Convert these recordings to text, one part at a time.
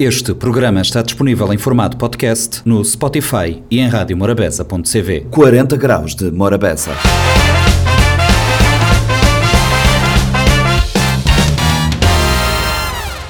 Este programa está disponível em formato podcast no Spotify e em radiomorabeza.cv. 40 graus de Morabeza.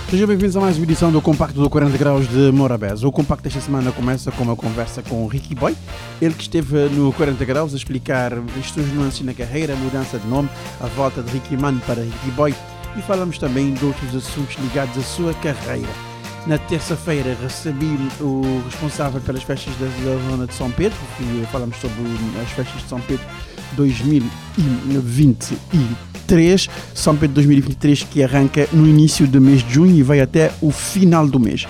Sejam bem-vindos a mais uma edição do Compacto do 40 Graus de Morabeza. O Compacto desta semana começa com uma conversa com o Ricky Boy, ele que esteve no 40 Graus a explicar as suas nuances na carreira, a mudança de nome, a volta de Ricky Man para Ricky Boy e falamos também de outros assuntos ligados à sua carreira. Na terça-feira recebi o responsável pelas festas da zona de São Pedro, e falamos sobre as festas de São Pedro 2023. São Pedro 2023 que arranca no início do mês de junho e vai até o final do mês.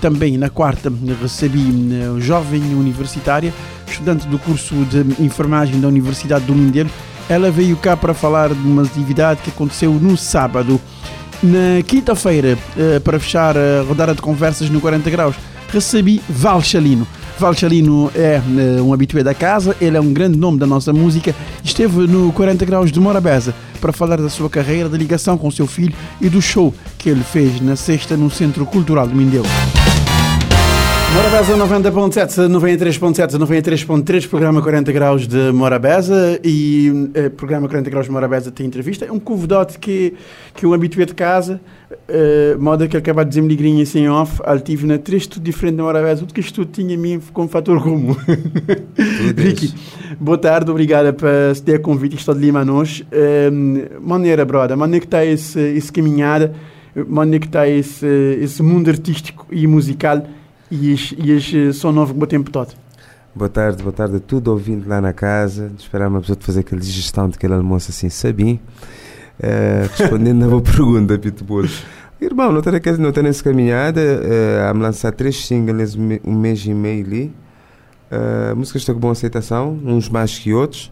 Também na quarta recebi uma jovem universitária, estudante do curso de enfermagem da Universidade do Mindelo. Ela veio cá para falar de uma atividade que aconteceu no sábado. Na quinta-feira, eh, para fechar a rodada de conversas no 40 Graus, recebi Val Chalino. Val Chalino é eh, um habitué da casa, ele é um grande nome da nossa música. Esteve no 40 Graus de Morabeza para falar da sua carreira, da ligação com seu filho e do show que ele fez na sexta no Centro Cultural de Mindelo. Morabeza 90.7, 93.7, 93.3, programa 40 graus de Morabeza e eh, programa 40 graus de Morabeza tem entrevista. É um convidado que, que um habitué de casa, eh, moda que acaba de dizer me ligrinha assim off, ele tive na três tudo diferente de Morabeza, tudo que isto tudo tinha a mim como fator comum. Ricky, boa tarde, obrigada por ter convite, estou de Lima nós. Eh, maneira, brother, maneira que está esse, esse caminhada, maneira que está esse, esse mundo artístico e musical e as, e as São Novo que tempo todo. Boa tarde, boa tarde a tudo ouvindo lá na casa. Esperar uma pessoa de fazer aquela digestão daquele almoço assim, sabim. Uh, respondendo na boa pergunta, Pitbull. Irmão, não tenho, não essa caminhada. Uh, a me lançar três singles um mês e meio ali. Uh, músicas estão com boa aceitação, uns mais que outros.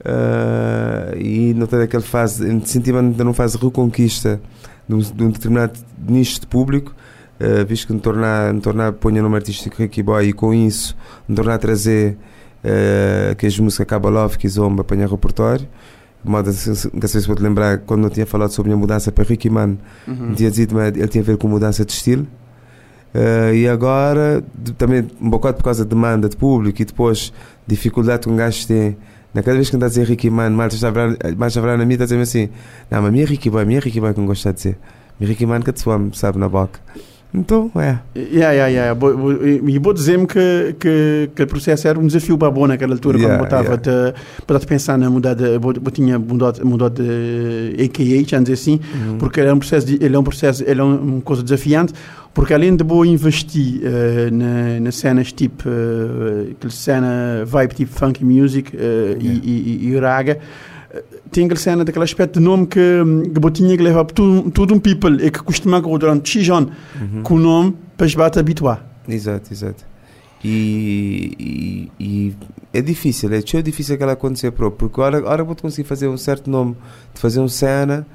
Uh, e não tenho aquela fase, incentivando não faz reconquista de um, de um determinado nicho de público. Uh, visto que me tornar, me tornar ponha nome artístico Ricky Boy e com isso me tornar a trazer uh, que as músicas Cabo Love, que Zomba, apanhar repertório. De modo, não sei se vou te lembrar, quando eu tinha falado sobre a minha mudança para Ricky Man, uhum. tinha dito que ele tinha a ver com mudança de estilo. Uh, e agora, de, também um bocado por causa da demanda de público e depois dificuldade que um gajo tem. Na cada vez que anda a dizer Ricky Man, mais a falar na minha, está a dizer assim: Não, mas minha Ricky Boy, minha Ricky Boy que não gosta de dizer. Minha Ricky Man que te suame, sabe, na boca. Então, é. Yeah, yeah, yeah. E vou dizer-me que, que, que o processo era um desafio para boa naquela altura, yeah, quando eu estava yeah. a pensar na mudar de. Eu tinha mudado, mudado de AKH, dizer assim, uhum. porque ele é um processo, ele é um processo, ele é uma coisa desafiante, porque além de vou investir uh, na, na cenas tipo, uh, aquela cena vibe tipo funky music uh, yeah. e, e, e raga tinha aquela cena daquele aspecto de nome que, que tinha que levar tudo, tudo um people e que costumava durante X anos uhum. com o nome para se bater habituar. Exato, exato. E, e, e, é difícil, é tão difícil que ela acontecer, porque agora, agora vou conseguir fazer um certo nome, de fazer um cena.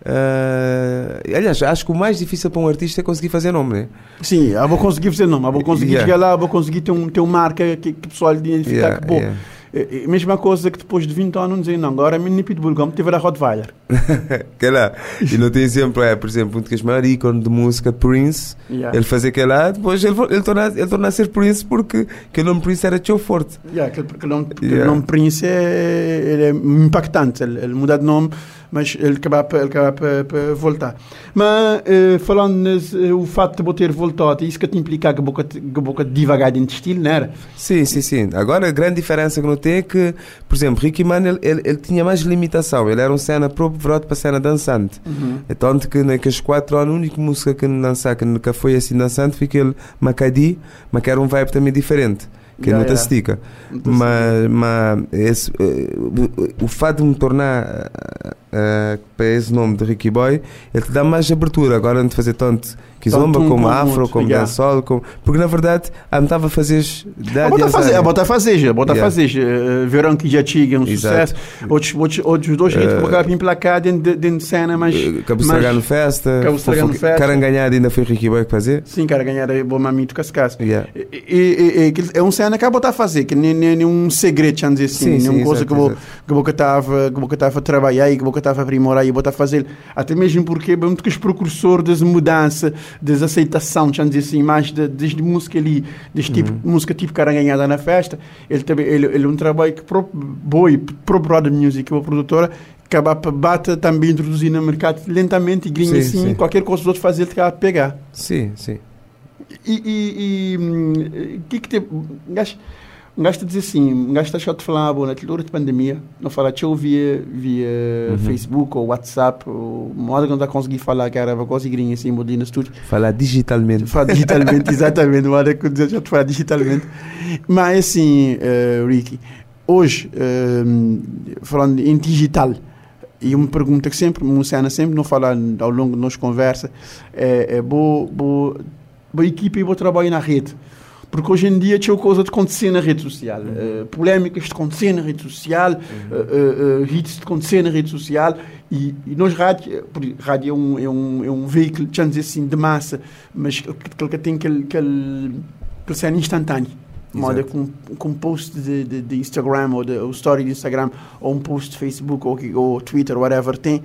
Uh, aliás, acho que o mais difícil para um artista é conseguir fazer nome, né? Sim, eu vou conseguir fazer nome, eu vou conseguir yeah. chegar lá, vou conseguir ter, um, ter uma marca que, que o pessoal identificar yeah, que bom. Yeah. É, é mesma coisa que depois de 20 anos dizem, não, agora a minha Pitbull, como tiver a Rottweiler. que lá. E não tem exemplo, é, por exemplo, um dos maior ícone de música, Prince, yeah. ele fazia aquele lá, depois ele, ele, torna, ele torna a ser Prince porque o nome Prince era tão forte. Yeah, o nome, yeah. nome Prince é, ele é impactante, ele, ele muda de nome mas ele acaba para, voltar. Mas uh, falando uh, o fato de ter voltado, isso que te implica que boca que boca devagar de estilo, não era? Sim, sim, sim. Agora a grande diferença que não tem é que, por exemplo, Ricky Man ele, ele, ele tinha mais limitação, ele era um cena próprio para cena dançante. Uhum. É tanto que naqueles quatro anos a única música que lançar que nunca foi assim dançante foi aquele Macadi, mas que era um vibe também diferente que yeah, não te yeah. estica. Mas, mas esse, uh, o, o fato de me tornar uh, para esse nome de Ricky Boy, ele te dá mais abertura. Agora não te fazer tanto kizomba, como um afro, como yeah. dancehall, como... porque na verdade a metade a fazer a botar fazer a botar fazer a botar fazer uh, verão que já tinha um sucesso. Outros outros outros dois uh, ritmos para emplacar dentro de cena mas cabo estragar no festa. cabo estragar no festa. Caranganhada ainda foi Ricky Boy que fazer sim caranganhada é bom mamito cascas yeah. e, e, e, é um cena que a botar fazer que nem nem um segredo assim sim, nenhuma coisa que vou que vou que estava que que estava a trabalhar e que vou que boca estava a aprimorar e botar a fazer, até mesmo porque é muito que os precursor das mudanças, das aceitação, deixa dizer assim, mais de, desde música ali, deste tipo, música tipo caranganhada na festa, ele também, ele, ele é um trabalho que próprio Boi, próprio Brother Music, a produtora, acaba para bata também introduzir no mercado lentamente e grinha Sim, assim, sim. qualquer coisa que os outros fazer, ele acaba a pegar. Sim, sim. E, e, e hum, o que que te. Um gajo, diz assim, um gajo está chato de falar, bom, na altura de pandemia, não fala tchau via, via Facebook ou WhatsApp, ou uma hora que não está a conseguir falar, cara, vai conseguir assim, mudar no estúdio. Falar digitalmente. Fala digitalmente, exatamente, uma hora que eu já te falar digitalmente. Mas assim, eh, Ricky, hoje, eh, falando em digital, e uma pergunta que sempre, Luciana sempre não fala ao longo de nossa conversa, é, é boa, boa, boa equipe e bom trabalho na rede. Porque hoje em dia tinha coisa de acontecer na rede social. eh, polémicas de acontecer na rede social, eh, eh, eh, hits de acontecer na rede social. E, e nós, rádio, rádio é um, é um, é um veículo, dizer assim, de massa, mas que, que, tem aquele, aquele, aquele cena instantâneo. Moda Exato. com, com um post de, de, de Instagram ou de ou story de Instagram ou um post de Facebook ou, ou Twitter, whatever, tem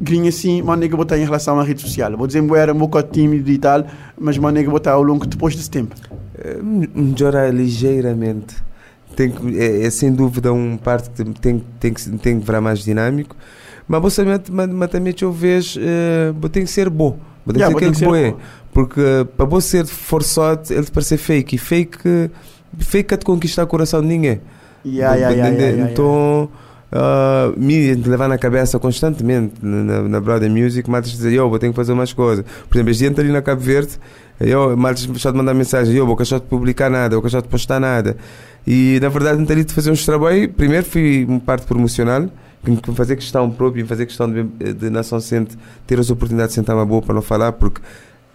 grinha assim, uma nega botar em relação à rede social. Vou dizer, eu era um bocado tímido e tal, mas uma nega botar ao longo depois desse tempo. Eh, melhorar ligeiramente. Tem que, é, é sem dúvida um parte que tem, tem, que, tem que virar mais dinâmico. Mas você mas, mas também eu vejo, eh, bo- tem que ser bom. Bo Tem Yeah, que ser que que ser bom é. Porque eh, para você ser forçado, ele parece fake. E fake, fake é de conquistar o coração de ninguém. Yeah, yeah, yeah, yeah, yeah, ah, me levar na cabeça constantemente na, na Brother Music, Matos dizer, eu vou ter que fazer mais coisas. Por exemplo, este dia ali na Cabo Verde, eu, Matos só de mandar mensagem, eu vou deixar de publicar nada, vou deixar de postar nada. E na verdade, teria de fazer uns trabalhos. Primeiro, fui uma parte promocional, fazer questão própria, fazer questão de, de Nação Centro, ter as oportunidades de sentar uma boa para não falar, porque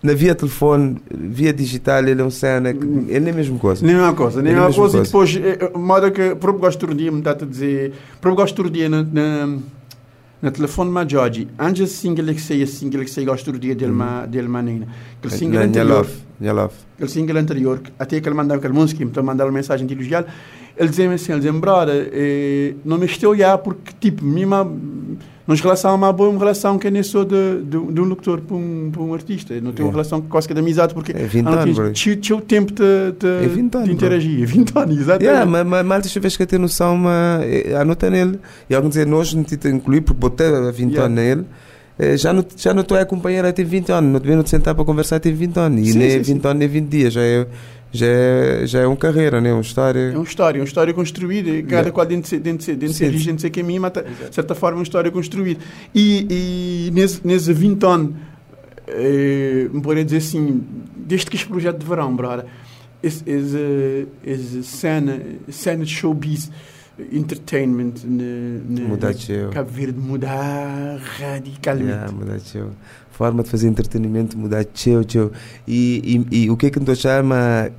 na via telefone, via digital, ele é um cena que é nem a mesma coisa. Nem a mesma coisa, nem É a a mesma coisa. E depois, eh, moda que, próprio gosto do dia, me está a dizer, próprio gosto do dia na, na, na telefone ma Georgie, antes single que sei, single que sei, gosto do dia dele, ma, dele manina. Aquele single anterior, love, minha love. aquele single anterior, até que ele mandava aquele música, me mandava mensagem de elogiar, ele dizia-me assim, ele dizia-me, brother, eh, não me estou já, porque, tipo, mima, nós relação uma boa uma relação que nem sou de, de, de um locutor para um, para um artista. Eu não tenho uma É. relação quase que de amizade, porque É 20 ah, não anos, tinha- bro. o tempo de, de, É 20 anos, de interagir. 20 anos, exatamente. Yeah, mas, mas, mas deixa eu ver que ter noção, mas eh, anota nele. E alguém dizer, nós não te incluir porque botei a 20 Yeah. anos nele. eh, Já não, já não estou a acompanhar até 20 anos, não devia te sentar para conversar até 20 anos. E Sim, nem sim, 20 sim. anos, nem 20 dias, já é, já é, já é uma carreira, né? uma história. É uma história, uma história construída, cada Yeah. qual dentro de ser, dentro de ser, dentro de Sim. origem, de caminho, mas, de certa forma, uma história construída. E, e nesse, nesse 20 anos, eh, me poderia dizer assim, desde que este projeto de verão, brother, esse, esse, esse cena, cena de showbiz, entertainment, Mudar eu. Cabo Verde mudar radicalmente. Yeah, mudar. Forma de fazer entretenimento, mudar eu, eu. E, e, e o que é que nos chama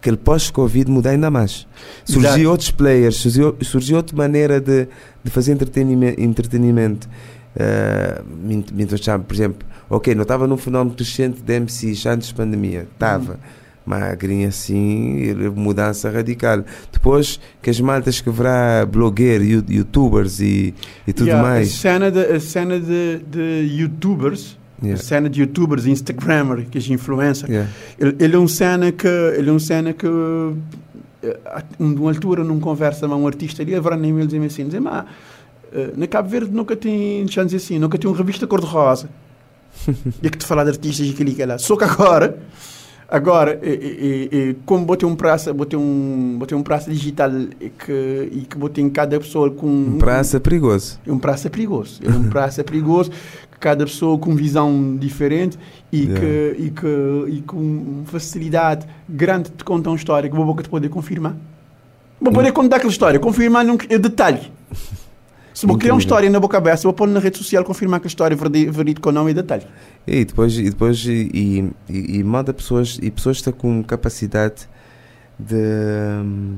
aquele pós-Covid mudar ainda mais. Surgiu Exato. outros players, surgiu, surgiu outra maneira de, de fazer entretenimento. entretenimento. Uh, por exemplo, ok, não estava num fenómeno crescente de MCs antes da pandemia, estava. Magrinha assim, mudança radical. Depois que as maltas que verá blogueiro, you- youtubers e, e tudo Yeah, A mais. cena de, a cena de, de youtubers, Yeah. a cena de youtubers, instagrammer, que é influencer, Yeah. ele, ele é um cena que ele é um cena que eh, a uma altura numa conversa com um artista ali, ele nem ele dizer assim, dizer, mas eh, na Cabo Verde nunca tem, dizer assim, nunca tem uma revista cor-de-rosa. e é que te falar de artistas e aquilo que é lá. Só que agora, agora, e, e, e, como botei um praça, botei um, botei um praça digital e que, e que botei em cada pessoa com Um praça perigoso. é um praça perigoso. É um praça perigoso, que cada pessoa com visão diferente e, Yeah. que, e, que, e com facilidade grande de contar uma história que vou boca te poder confirmar. Vou poder contar aquela história, confirmar num detalhe. Se vou criar uma história na boca aberta, vou pôr na rede social confirmar que a história é verídica ou não é detalhe. E depois, e, depois e, e, e, e manda pessoas, e pessoas que estão com capacidade de. hum,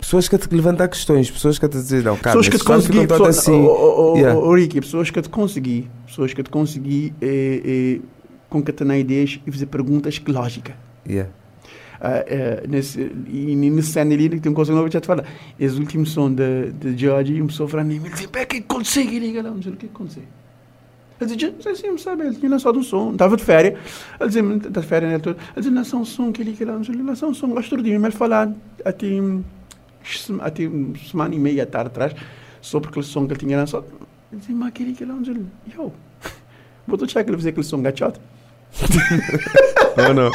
Pessoas que te levantar questões, pessoas que te dizer, não, cara, pessoas que te consegui, pessoas, assim. oh, oh, Yeah. oh, Ricky, pessoas que te consegui, pessoas que te consegui eh, eh, concatenar ideias e fazer perguntas que lógica. Yeah. Nesse, e nesse cena ali, tem uma coisa nova que te fala. Esse último som de, de George, uma pessoa falando, ele dizia, pé, que consegue, liga lá, não sei o que consegue. Ele dizia, não sei se sabe, ele tinha lançado um som, estava de férias. Ele dizia, está de férias, né? Ele dizia, lançou um som, que que lá, não sei, lançou um som, gosto de mim, ele falar, até, uma semana e meia tarde atrás, sobre aquele som que ele tinha lançado. Ele dizia, mas que lá, não sei, achar que ele fazia aquele som gachote. Ou não?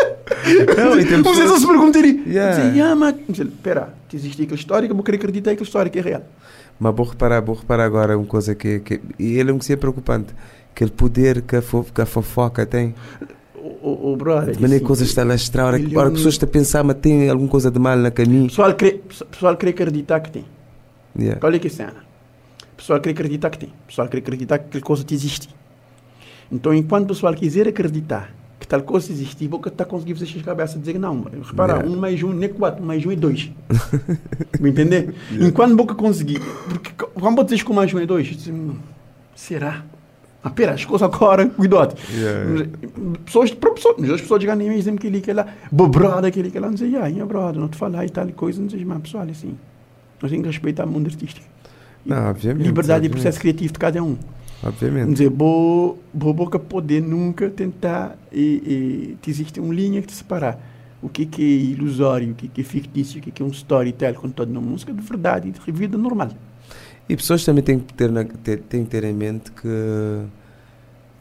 Não, e tem Você pessoas... se pergunta ali. Yeah. Dizer, yeah, mas... Espera, existe aquela história que eu vou querer acreditar que aquela história que é real. Mas vou reparar, vou reparar agora uma coisa que, que e ele é um que é preocupante, aquele poder que a, fo, que a fofoca tem. O, o brother, de maneira que coisas está lá extra, hora que a pessoa está a pensar, mas tem alguma coisa de mal na caminho. Pessoal crê, pessoal crê acreditar que tem. Yeah. Olha que cena. Pessoal crê acreditar que tem. Pessoal crê acreditar que aquela coisa existe. Então, enquanto o pessoal quiser acreditar que tal coisa existe, você está conseguindo fazer a cabeça dizer não. Repara, yeah. um mais um não é quatro, um mais um é dois. Me entender? Yeah. Enquanto você conseguir, porque quando você diz que um mais um é dois, diz, hum, será? Ah, pera, as coisas agora, cuidado. Yeah. Pessoas, para pessoas, as pessoas dizem nem mesmo que ele que lá, bobrada que ele que lá, não sei, ah, minha brother, não te falar e tal coisa, não sei, mas pessoal, assim, nós temos que respeitar o mundo artístico. Não, obviamente. Liberdade obviamente. e processo criativo de cada um. Obviamente. Dizer, vou, vou boca poder nunca tentar e, e existe uma linha que te separar o que, que é ilusório, o que, que é fictício, o que, que é um storytelling contado na música de verdade, de vida normal. E pessoas também têm que ter, na, ter, têm que ter em mente que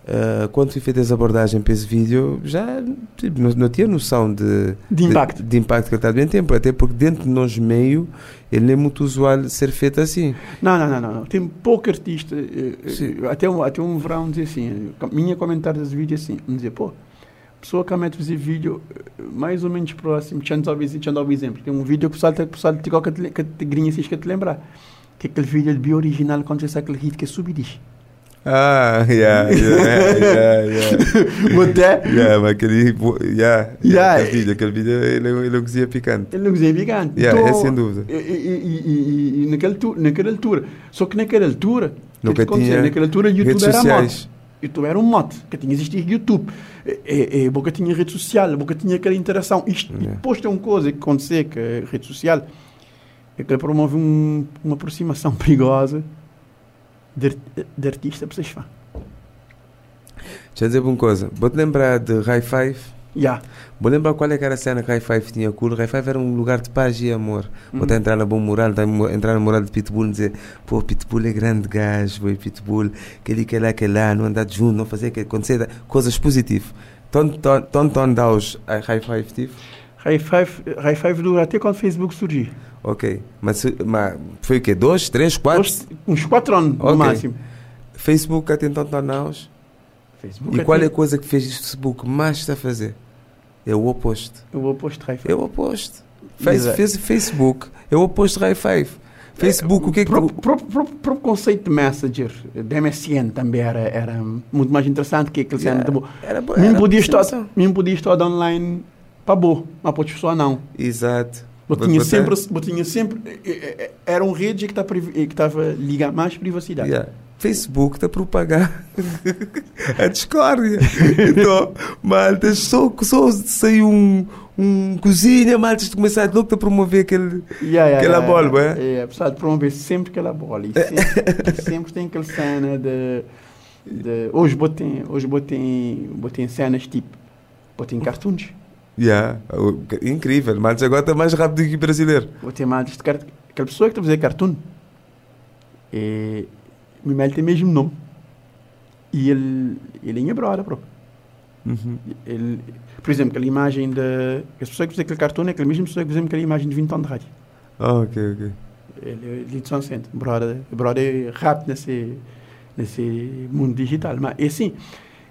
uh, quando fui feita essa abordagem para esse vídeo, já tipo, não, não tinha noção de, de impacto. De, de, impacto que ele está bem tempo, até porque dentro de nós meio ele é muito usual ser feito assim. Não, não, não, não. Tem pouco artista. Eh, até, um, até um verão dizer assim, minha comentário desse vídeo é assim, dizer, pô, pessoa que mete fazer vídeo eh, mais ou menos próximo, deixa eu dar um exemplo. Tem um vídeo que o pessoal te coloca que te grinha se que te lembrar. Que é aquele vídeo de bio original quando você aquele hit que é subidis. Ah, yeah, yeah, yeah, yeah. Até? Yeah, mas aquele, yeah, Yeah. yeah, aquele vídeo, aquele vídeo ele, ele não cozinha picante. Ele não cozinha picante. Yeah, Então, é sem dúvida. E, e, e, e naquela, altura, naquela altura. Só que naquela altura, o Nunca que tinha naquela altura, YouTube redes era sociais. mote. YouTube era um mote, que tinha existido YouTube. E, e, boca tinha rede social, boca tinha aquela interação. Isto, E Yeah. depois tem uma coisa que aconteceu, que a rede social, é que promove um, uma aproximação perigosa de, de artista para vocês fãs. Deixa eu dizer uma coisa, vou-te lembrar de High Five. Yeah. Vou lembrar qual é que era a cena que High Five tinha cool. High Five era um lugar de paz e amor. Vou Uhum. até entrar na bom moral, mo- entrar na moral de Pitbull e dizer: pô, Pitbull é grande gajo, foi Pitbull, aquele que lá, que lá, não andar junto, não fazer que acontecer coisas positivas. Os a High Five tive. High Five, High Five dura até quando o Facebook surgiu. Ok, mas, mas foi o quê? Dois, três, quatro? Uns- Uns 4 anos no Ok. máximo. Facebook até então tá naus. Facebook E qual é a coisa que fez o Facebook mais está a fazer? É o oposto. o oposto de High Five? É o oposto. Fez, fez Facebook. É o oposto de High Five. Facebook, o que é que. O próprio, próprio, próprio conceito de Messenger, de MSN também era, era muito mais interessante que aquele Yeah, Era. Mesmo era podia estar, mesmo podia estar online para boa, mas para pessoas não. Exato. Eu tinha sempre, eu tinha sempre, eh, eh, eh, era um rede que estava que estava ligado mais privacidade. Yeah. Facebook está a propagar a discórdia. Então, malta, só, só saiu um, um cozinha, malta, de começar logo a promover aquele. Yeah, yeah, Aquela yeah, bola, bué. É, apesar de promover sempre aquela bola. E sempre, sempre tem aquela cena de. de hoje botei, hoje botei, botei cenas tipo. Botei em cartoons. Yeah. o- Incrível, mas agora está mais rápido que o brasileiro. Mais de cartoon. Aquela pessoa que está a fazer cartoon. É, me mete tem mesmo nome. E ele, ele é minha brother, próprio. Uhum. Ele, por exemplo, aquela imagem de. As pessoas que fazem aquele cartoon é aquela mesma pessoa que fazem aquela imagem de 20 anos de rádio. Ah, ok, ok. Ele é de São. Brother, brother rápido nesse, nesse mundo digital. Mas é assim.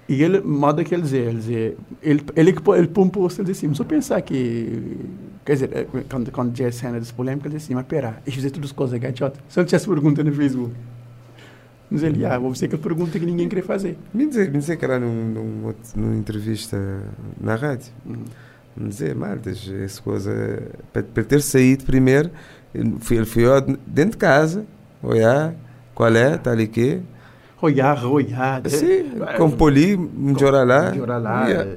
E ele, modo que ele dizer, ele dizer, ele, ele que ele post, ele diz assim, só pensar que, quer dizer, eh, quando, quando tinha cena desse polêmica, ele diz assim, mas pera, eu fiz todas as coisas gachotas. Se ele tivesse pergunta no Facebook, diz ele, ah, vou ser que pergunta que ninguém quer fazer. Me dizer, me dizer que era num, num, numa entrevista na rádio. Uhum. Me dizer, maltas, essa coisa. Para, para ter saído primeiro, ele foi, ele foi dentro de casa, olhar qual é, tal e quê. Royar, royar. Né? Sim, é, é compoli, melhorar Melhorar yeah.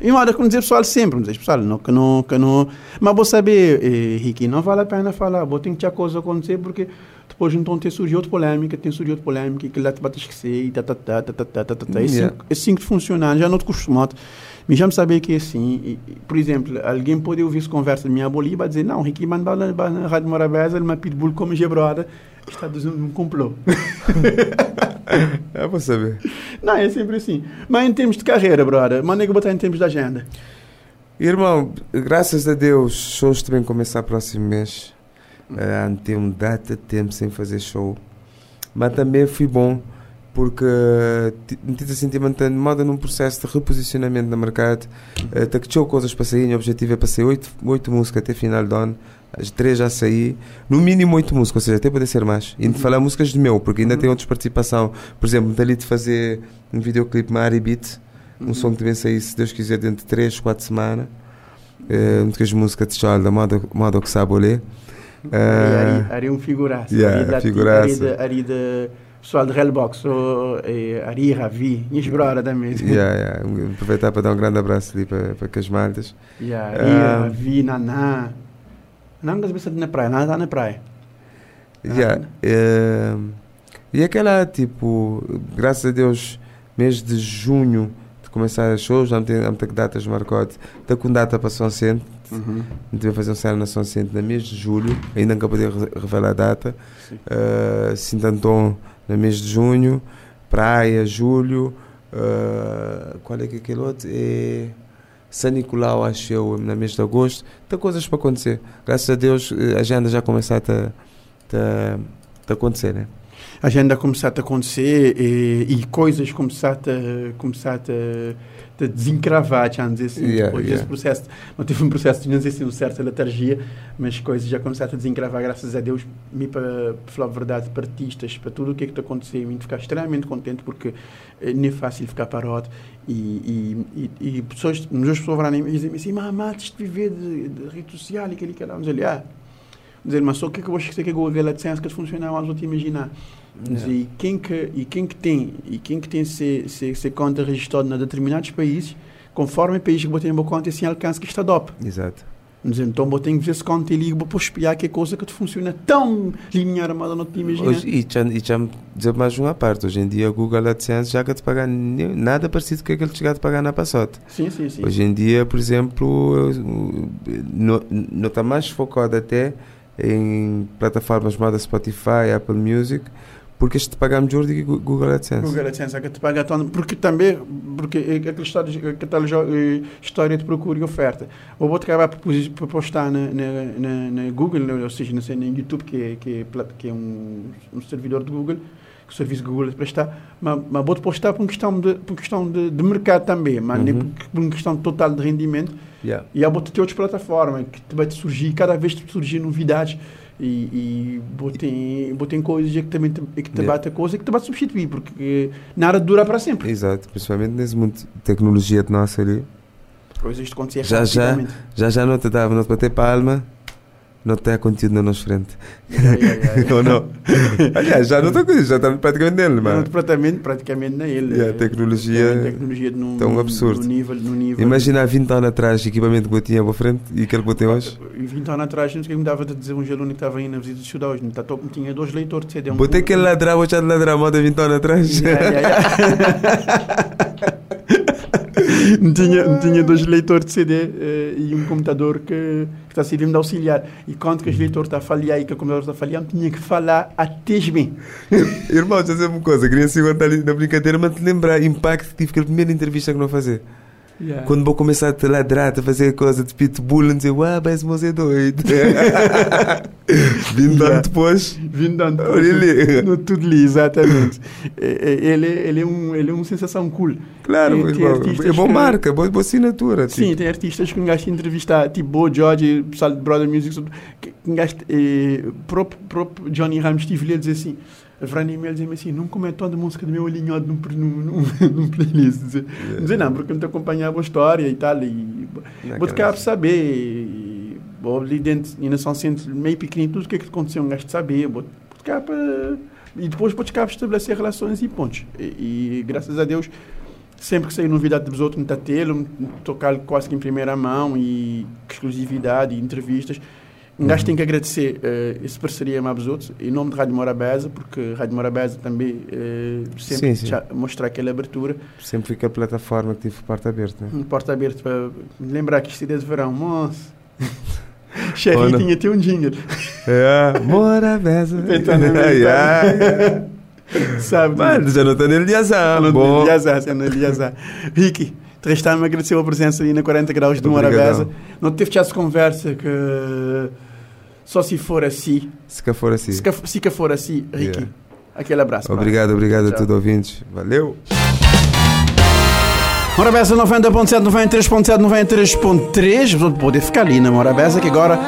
E uma hora que dizer pessoal sempre, dizer pessoal, não, que não, que não. Mas vou saber, eh, Ricky, não vale a pena falar, vou ter que a coisa acontecer, porque depois então tem surgiu outra polêmica, tem surgiu outra polêmica, que lá te bate esquecer, e tá, tá, tá, tá, tá, tá, tá, tá. tá. Yeah. É assim que funciona, já não te acostumado. Mas já me saber que é assim, por exemplo, alguém pode ouvir essa conversa de minha bolinha e vai dizer, não, Ricky, mandou na Rádio Morabeza, ele me pitbull como gebrada, está dizendo um complô. É, vou saber. Não, é sempre assim. Mas em termos de carreira, brother, manda que botar em termos de agenda. Irmão, graças a Deus, shows também começam próximo mês. Uh, tem um data tempo sem fazer show. Mas também fui bom porque me tive assim, mantendo moda num processo de reposicionamento no mercado. Uh, coisas para sair, o objetivo é para sair oito, oito músicas até final do ano. As três já saí, no mínimo oito músicas, ou seja, até poder ser mais. E de falar músicas de meu, porque ainda Uhum. tem outras participação. Por exemplo, dali de fazer um videoclipe Mari Beat, um som que também sair, se Deus quiser, dentro de 3, 4 semanas. Uh, muitas músicas de Charles, da moda, moda que sabe ler. Ari, Ari um figuraço. Yeah, Ari da- figuraço. Ari da- Ari da pessoal de Hellbox, o, eh, Ari Ravi, minhas brother também. Yeah, yeah. Aproveitar para dar um grande abraço ali para, para Casmaldas. Yeah, Ari Ah. Ravi, Naná. De pensar na praia, nada está na praia. Eh, e aquela, tipo, graças a Deus, mês de junho de começar as shows, já me tem muitas datas marcadas. Está com data para São Centro. Uhum. A vai fazer um cena na São Centro no mês de julho, ainda não acabei de re- revelar a data. Sim. Uh, Sintanton no mês de junho, Praia, julho. uh, qual é que é aquele outro? É São Nicolau, acho eu, no mês de agosto. Tem coisas para acontecer. Graças a Deus, eh, a agenda já começa a, ta- ta- ta acontecer, né? A agenda começar a acontecer e, e coisas começar a, começar a, a desencravar, já dizer assim, Yeah, depois yeah. desse processo. Não teve um processo de, não sei se uma certa letargia, mas coisas já começaram a desencravar, graças a Deus, me para, para falar a verdade, para artistas, para tudo o que é que está acontecendo, e ficar extremamente contente porque eh, não é fácil ficar parado e, e, e, e pessoas, muitas pessoas vão dizer assim, mas de viver de, de rede social e aquele que lá, vamos dizer, ah, dizer, mas só o que é que eu acho que você que a licença que funciona mais vou te imaginar. Yeah. E quem que e quem que tem e quem que tem se se, se conta registrado em determinados países, conforme o país que você tem uma conta, assim alcance que está DOP. Exato. Dizer, Então, você tem que ver se conta e liga para espiar que é coisa que te funciona tão linear, mas não te imagina. Hoje, e já, e já dizer mais uma parte. Hoje em dia, o Google AdSense já quer te pagar nada parecido com aquele que chegar a te pagar na passote. Sim, sim, sim. Hoje em dia, por exemplo, não está mais focado até em plataformas a Spotify, Apple Music, porque este paga melhor do que Google AdSense. Google AdSense é que te paga tão, porque também porque é aquela história aquela eh, história de procura e oferta ou vou acabar por, por postar na, na, na, na Google ou seja na em YouTube que é, que é, que é um, um servidor de Google que o serviço Google te prestar mas, mas vou postar por questão de por questão de, de mercado também mas nem Uhum. por, por uma questão total de rendimento Yeah. e há vou ter outras plataformas que vai te surgir cada vez surgir novidades e, e botem, botem coisas que também te, que te Yeah. bate a coisa que te vai substituir porque nada dura para sempre Exato, principalmente nesse mundo de tecnologia de nossa ali. coisas que acontecem Já, já. Já já não te dava, não te bater palma, não te dá conteúdo na nossa frente. Yeah, yeah, yeah. Ou não? Aliás, já não está coisa, já está praticamente nele, Não, mano. praticamente, praticamente não é ele. Yeah, a tecnologia a tecnologia num, tão absurdo. No nível, no nível. Imagina há 20 anos atrás o equipamento que eu tinha à frente e aquele que eu tenho hoje. E 20 anos atrás, não sei o que me dava de dizer um aluno que estava aí na visita de Ciudad hoje. não tá top- Tinha dois leitores de CD. um Botei aquele ladrão, vou já de ladrão, moda 20 anos atrás. tinha, tinha dois leitores de CD eh, e um computador que, está servindo de auxiliar. E quando que os leitores estão a falhar e que o computador está a falhar, tinha que falar até bem. Irmão, deixa eu dizer uma coisa, queria se aguentar ali na brincadeira, mas te lembrar o impacto que tive aquela primeira entrevista que não fazer. Yeah. Quando vou começar a te ladrar, a fazer coisa de pitbull, a dizer, uau, mas você é doido. 20 Yeah. depois, Vindo Olha ali. no tudo ali, exatamente. É- é- ele, ele, é um, ele é uma sensação cool. claro, Tem- tem irmão, artistas é boa marca, boa, boa assinatura. Sim, tipo. tem artistas que um gajo entrevistar, tipo Bo George, pessoal de Brother Music, que um gajo, eh, próprio, próprio Johnny Ramos estive a dizer assim, a Vrani e-mail dizer-me assim, não comentou de música do meu alinhado num, num, num, num playlist. Dizer, dizer não, porque eu não te acompanhava a história e tal, e Não, vou te cá para saber, vou ali dentro, na São Centro, meio pequenino, tudo o que é que aconteceu, um gajo de saber, vou te cá para e depois podes cá estabelecer relações e pontos. E, e graças a Deus, sempre que sai novidade dos outros, está tê-lo, tocar quase que em primeira mão e exclusividade, e entrevistas. Um gajo tem que agradecer uh, essa parceria com os outros, em nome de Rádio Morabeza, porque Rádio Morabeza também uh, sempre Sim, sim. mostrar aquela abertura. Sempre fica a plataforma que tive porta aberta. Um porta aberta para me lembrar que isto é de verão, moço. Xerri não. tinha até um jingle. É, Morabeza. Tentando imitar. Yeah. Sabe? Mano, já não está nele de azar. Não lhe azar, já não lhe azar. Ricky, Tristão agradeceu a presença aí na 40 graus de. Morabeza. Não teve já essa conversa que só se for assim, Se cá for assim. se que, se que for assim, Ricky, Yeah. aquele abraço. Obrigado, obrigado a Tchau. todos ouvintes. Valeu. Morabeza 90.7, 93.7, 93.3. Vou poder ficar ali na Morabeza, que agora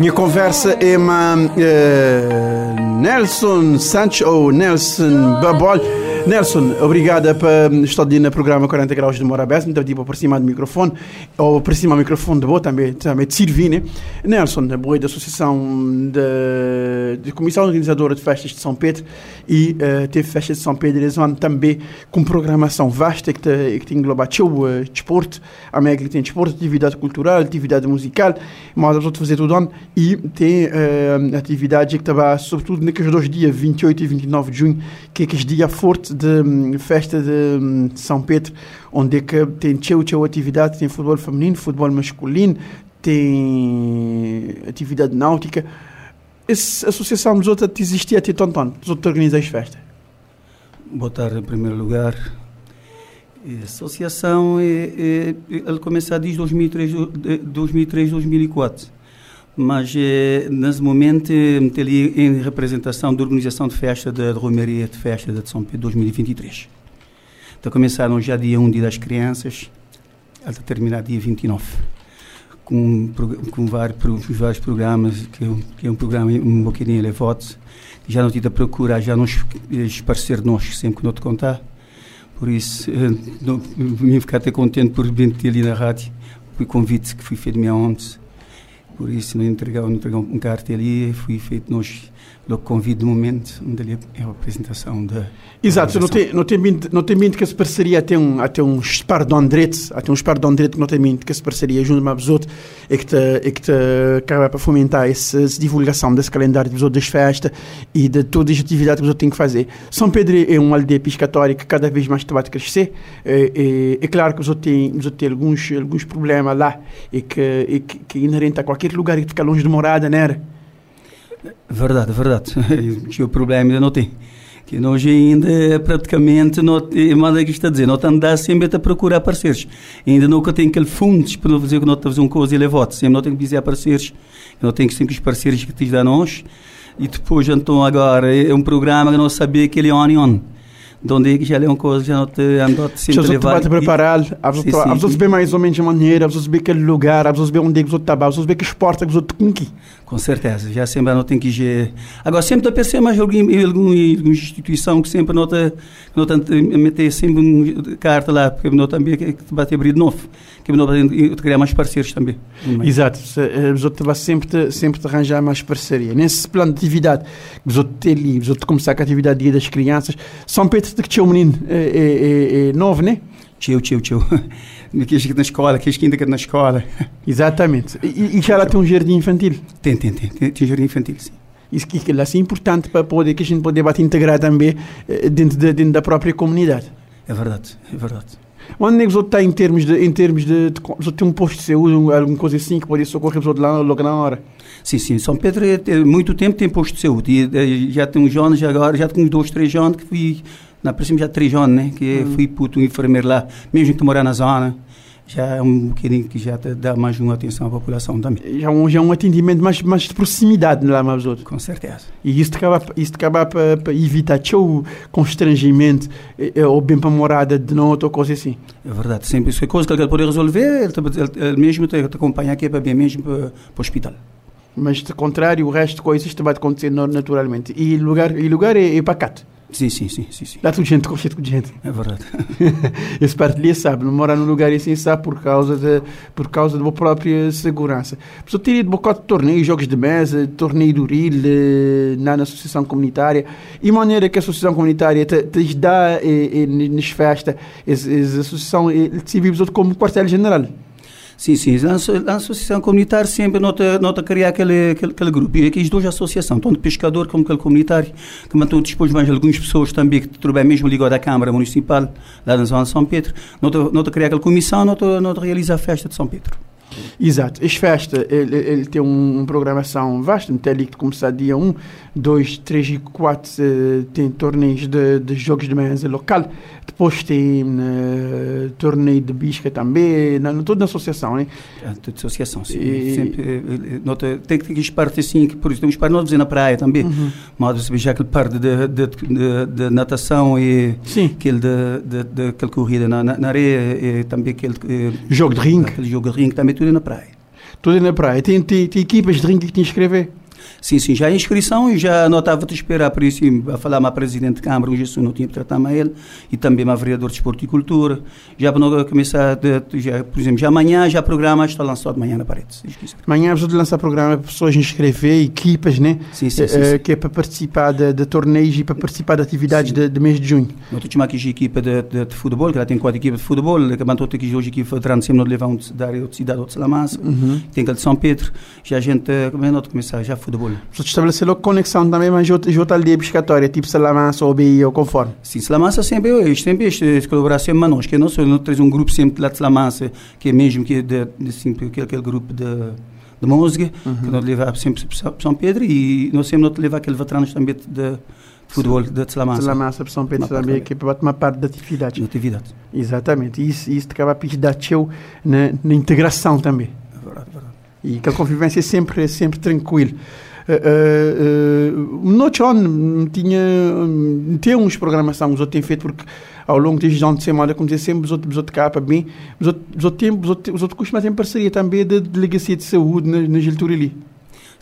minha conversa é com eh, Nelson Santos ou Nelson Babol. Nelson, obrigada por estar no programa 40 Graus de Morabeza. Então, tipo, por cima do microfone, ou por cima do microfone de boa, também, também te servir, né? Nelson, boi da Associação de, de Comissão Organizadora de Festas de São Pedro e eh, teve Festas de São Pedro esse ano também com programação vasta que, te, que te engloba o uh, desporto, a América tem desporto, atividade cultural, atividade musical, mas nós vamos fazer tudo ano e tem eh, atividade que estava sobretudo naqueles dois dias, 28 e 29 de junho, que é aqueles dia forte de hum, festa de, hum, São Pedro, onde é que tem tchau, tchau atividade, tem futebol feminino, futebol masculino, tem atividade náutica. Essa associação dos outros existia até tanto ano, dos outros organizam as festas. Boa tarde, em primeiro lugar. A associação é, é, ela começa desde 2003, de 2003 2004. Mas, é, nesse momento, estou ali em representação da organização de festa da Romaria de Festa de São Pedro 2023. Então, começaram já dia 1, dia das crianças, até terminar dia 29. Com, com vários, vários programas, que, é que é um programa um bocadinho elevado, já não tive a procurar, já nos esparcer nós sempre que não te contar. Por isso, eh, não- vim ficar até contente por vir ter ali na rádio, o convite que foi feito me ontem. Por isso, não entregar, não entregar um cartão ali, foi feito nós, logo convite do momento, onde ali é a apresentação da. Exato, não tem, não tem vindo, não tem que essa parceria até um, até um par de Andretes, até um par de Andretes que não tem vindo que essa parceria junto os outros é que te, é que te acaba para fomentar essa, essa divulgação desse calendário dos outros das festas e de todas as atividades que outros têm que fazer. São Pedro é uma aldeia piscatória que cada vez mais vai crescer. É, é, é claro que os outros têm alguns, alguns problemas lá e que, e que, que inerente a qualquer lugar que fica longe de morada, não era? Verdade, verdade. o problema ainda não tem. Que nós ainda praticamente, não, é mais é que está a dizer, não andar sempre a procurar parceiros. Ainda que tem aquele fundos para fazer que nós estamos uma coisa elevada. Sempre não tem que dizer a parceiros, não tem que sempre os parceiros que te dão a nós. E depois, então, agora, é um programa que não sabia que ele é on e on. De onde é que já é uma coisa, já não te andou sempre Já a levar. te preparar, sim. pessoas bem mais ou menos a maneira, há pessoas bem aquele lugar, há pessoas bem onde é que os outros trabalham, há pessoas bem que esporte que os outros têm que ir. Com certeza, já sempre não tem que ir. Agora, sempre a pensar mais alguma, alguma, instituição que sempre não está não tá a meter sempre uma carta lá, porque não também que que vai ter abrir de novo, que não vai criar mais parceiros também. Exato, eh, os outros vão sempre te, sempre te arranjar mais parceria. Nesse plano de atividade, os outros ter ali, os outros começar com a atividade dia das crianças, São Pedro de que tinha um menino é, é, é, é novo, né? Tchau, tchau. Aqueles que na escola, que ainda que na escola. Exatamente. E, e já lá tem um jardim infantil. Tem, tem, tem. Tem, tem jardim infantil, sim. Isso que, que é assim importante para poder que a gente poder bater integrar também eh, dentro, de, dentro da própria comunidade. É verdade, é verdade. Onde é que outros estão em termos de, em termos de, de, outros têm um posto de saúde, um- alguma coisa assim que pode socorrer outros lá logo na hora? Sim, sim. São Pedro, é- é muito tempo tem posto de saúde. E, eh, já tem uns anos, agora, já tem uns dois, três anos que fui, na próxima já três anos, né? Que fui puto um enfermeiro lá, mesmo que morar na zona. Já é um bocadinho que já dá mais uma atenção à população também. Já é um, já é um atendimento mais, mais de proximidade lá mais os outros. Com certeza. E isso acaba, isso acaba para, evitar o constrangimento eh, eh, ou bem para a morada de não outra coisa assim. É verdade. Sempre isso é coisa que ele pode resolver, ele, te- ele, ele mesmo te, te acompanha aqui para bem mesmo para, para o hospital. Mas, de contrário, o resto de coisas isto vai acontecer naturalmente. E o lugar, e lugar é, é pacato. Sim, sim, sim, sim, sim. Dá tudo gente, com cheio de gente. É verdade. Esse partilha sabe, não mora num lugar assim sabe por causa de, por causa da própria segurança. Pessoa teria ido bocado de torneio, jogos de mesa, torneio do Ril, eh, na, na associação comunitária, e maneira que a associação comunitária te, te dá eh, eh, nas festas, a associação eh, civil como quartel-general. Sim, sim. Na associação comunitária sempre nota, nota criar aquele, aquele, aquele grupo. E aqui as duas associações, tanto pescador como aquele comunitário, que mantam depois mais algumas pessoas também que trabalham mesmo ligado à Câmara Municipal, lá na zona de São Pedro. Nota, nota criar aquela comissão, nota, nota realizar a festa de São Pedro. Exato. As festas, ele, ele tem um, uma programação vasta, tem ali que começar dia 1, 2, 3 e 4 uh, tem torneios de, de jogos de mesa local, depois tem uh, torneio de bisca também, na, tudo na associação, né? É, tudo associação, sim. E, Sempre, eh, nota, tem que ter parte assim, que, por isso temos parte nós na praia também, uhum. mas já aquele parte de, de, de, de, natação e sim. aquele de, de, aquele corrida na, na, areia e também aquele... Jogo de ringue. Aquele jogo de ringue também, tudo na praia. Tudo na praia. Tem, tem, tem equipas de ringue que te inscrever? Sim, sim, já a inscrição e já não estava a esperar, por isso, a falar com a Presidente de Câmara, hoje não tinha que tratar mais ele, e também a Vereador de Esporte e Cultura. Já para começar, de, já, por exemplo, já amanhã, já programa está lançado amanhã na parede. Amanhã vamos lançar programa para pessoas inscrever, equipas, né? Sim, sim, sim, sim. Que é para participar de, de torneios e para participar de atividades de, de, mês de junho. Nós temos aqui a equipa de, de, de, futebol, que ela tem quatro equipas de futebol, que mantou aqui hoje equipa de sempre levar um da área de cidade de Salamanca, uhum. tem aquele de São Pedro, já a gente, como é que começar, já futebol. Você estabelecer logo conexão também, mas outra aldeia pescatória, tipo Salamanca ou BI ou conforme? Sim, Salamanca sempre é sempre este colaboração mas nós, que só traz um grupo sempre lá de Salamanca, que é mesmo que de, de sempre aquele, aquele grupo de de música, uhum. que nós levamos sempre para São Pedro e nós sempre nós levamos aqueles veteranos também de, de futebol de Salamanca. Salamanca para São Pedro também, que é uma parte da atividade. Da atividade. Exatamente, e isso, isso acaba a pedir na, na integração também. É verdade, é verdade. E que a convivência é sempre, é sempre tranquila. Uh, uh, uh, no John tinha tem uns programação os outros têm feito porque ao longo destes anos de semana como dizer sempre os outros os outros capa bem os outros os outros tempos os outros, os outros costumam ter parceria também da de delegacia de saúde na, na Giltura ali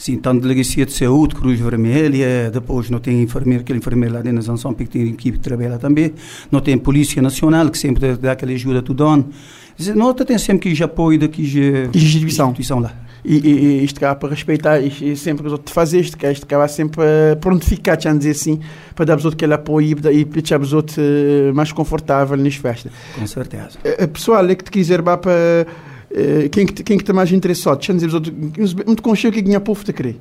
Sim, tanto delegacia de saúde, Cruz Vermelha, depois não tem enfermeiro, aquele enfermeiro lá dentro da São que tem equipe que trabalha também, não tem Polícia Nacional, que sempre dá aquela ajuda a tudo ano. Nota tem sempre que apoio daqui de instituição lá. E, e, isto cá para respeitar e, sempre os outros fazer isto, que isto cá vai sempre uh, prontificar, já dizer assim, para dar os outros aquele apoio e, deixar os outros uh, mais confortável nas festas. Com certeza. Uh, pessoal, é que te quiser vá para quem que quem que está mais interessado, já dizer os outros, muito consciente o que o povo te querer.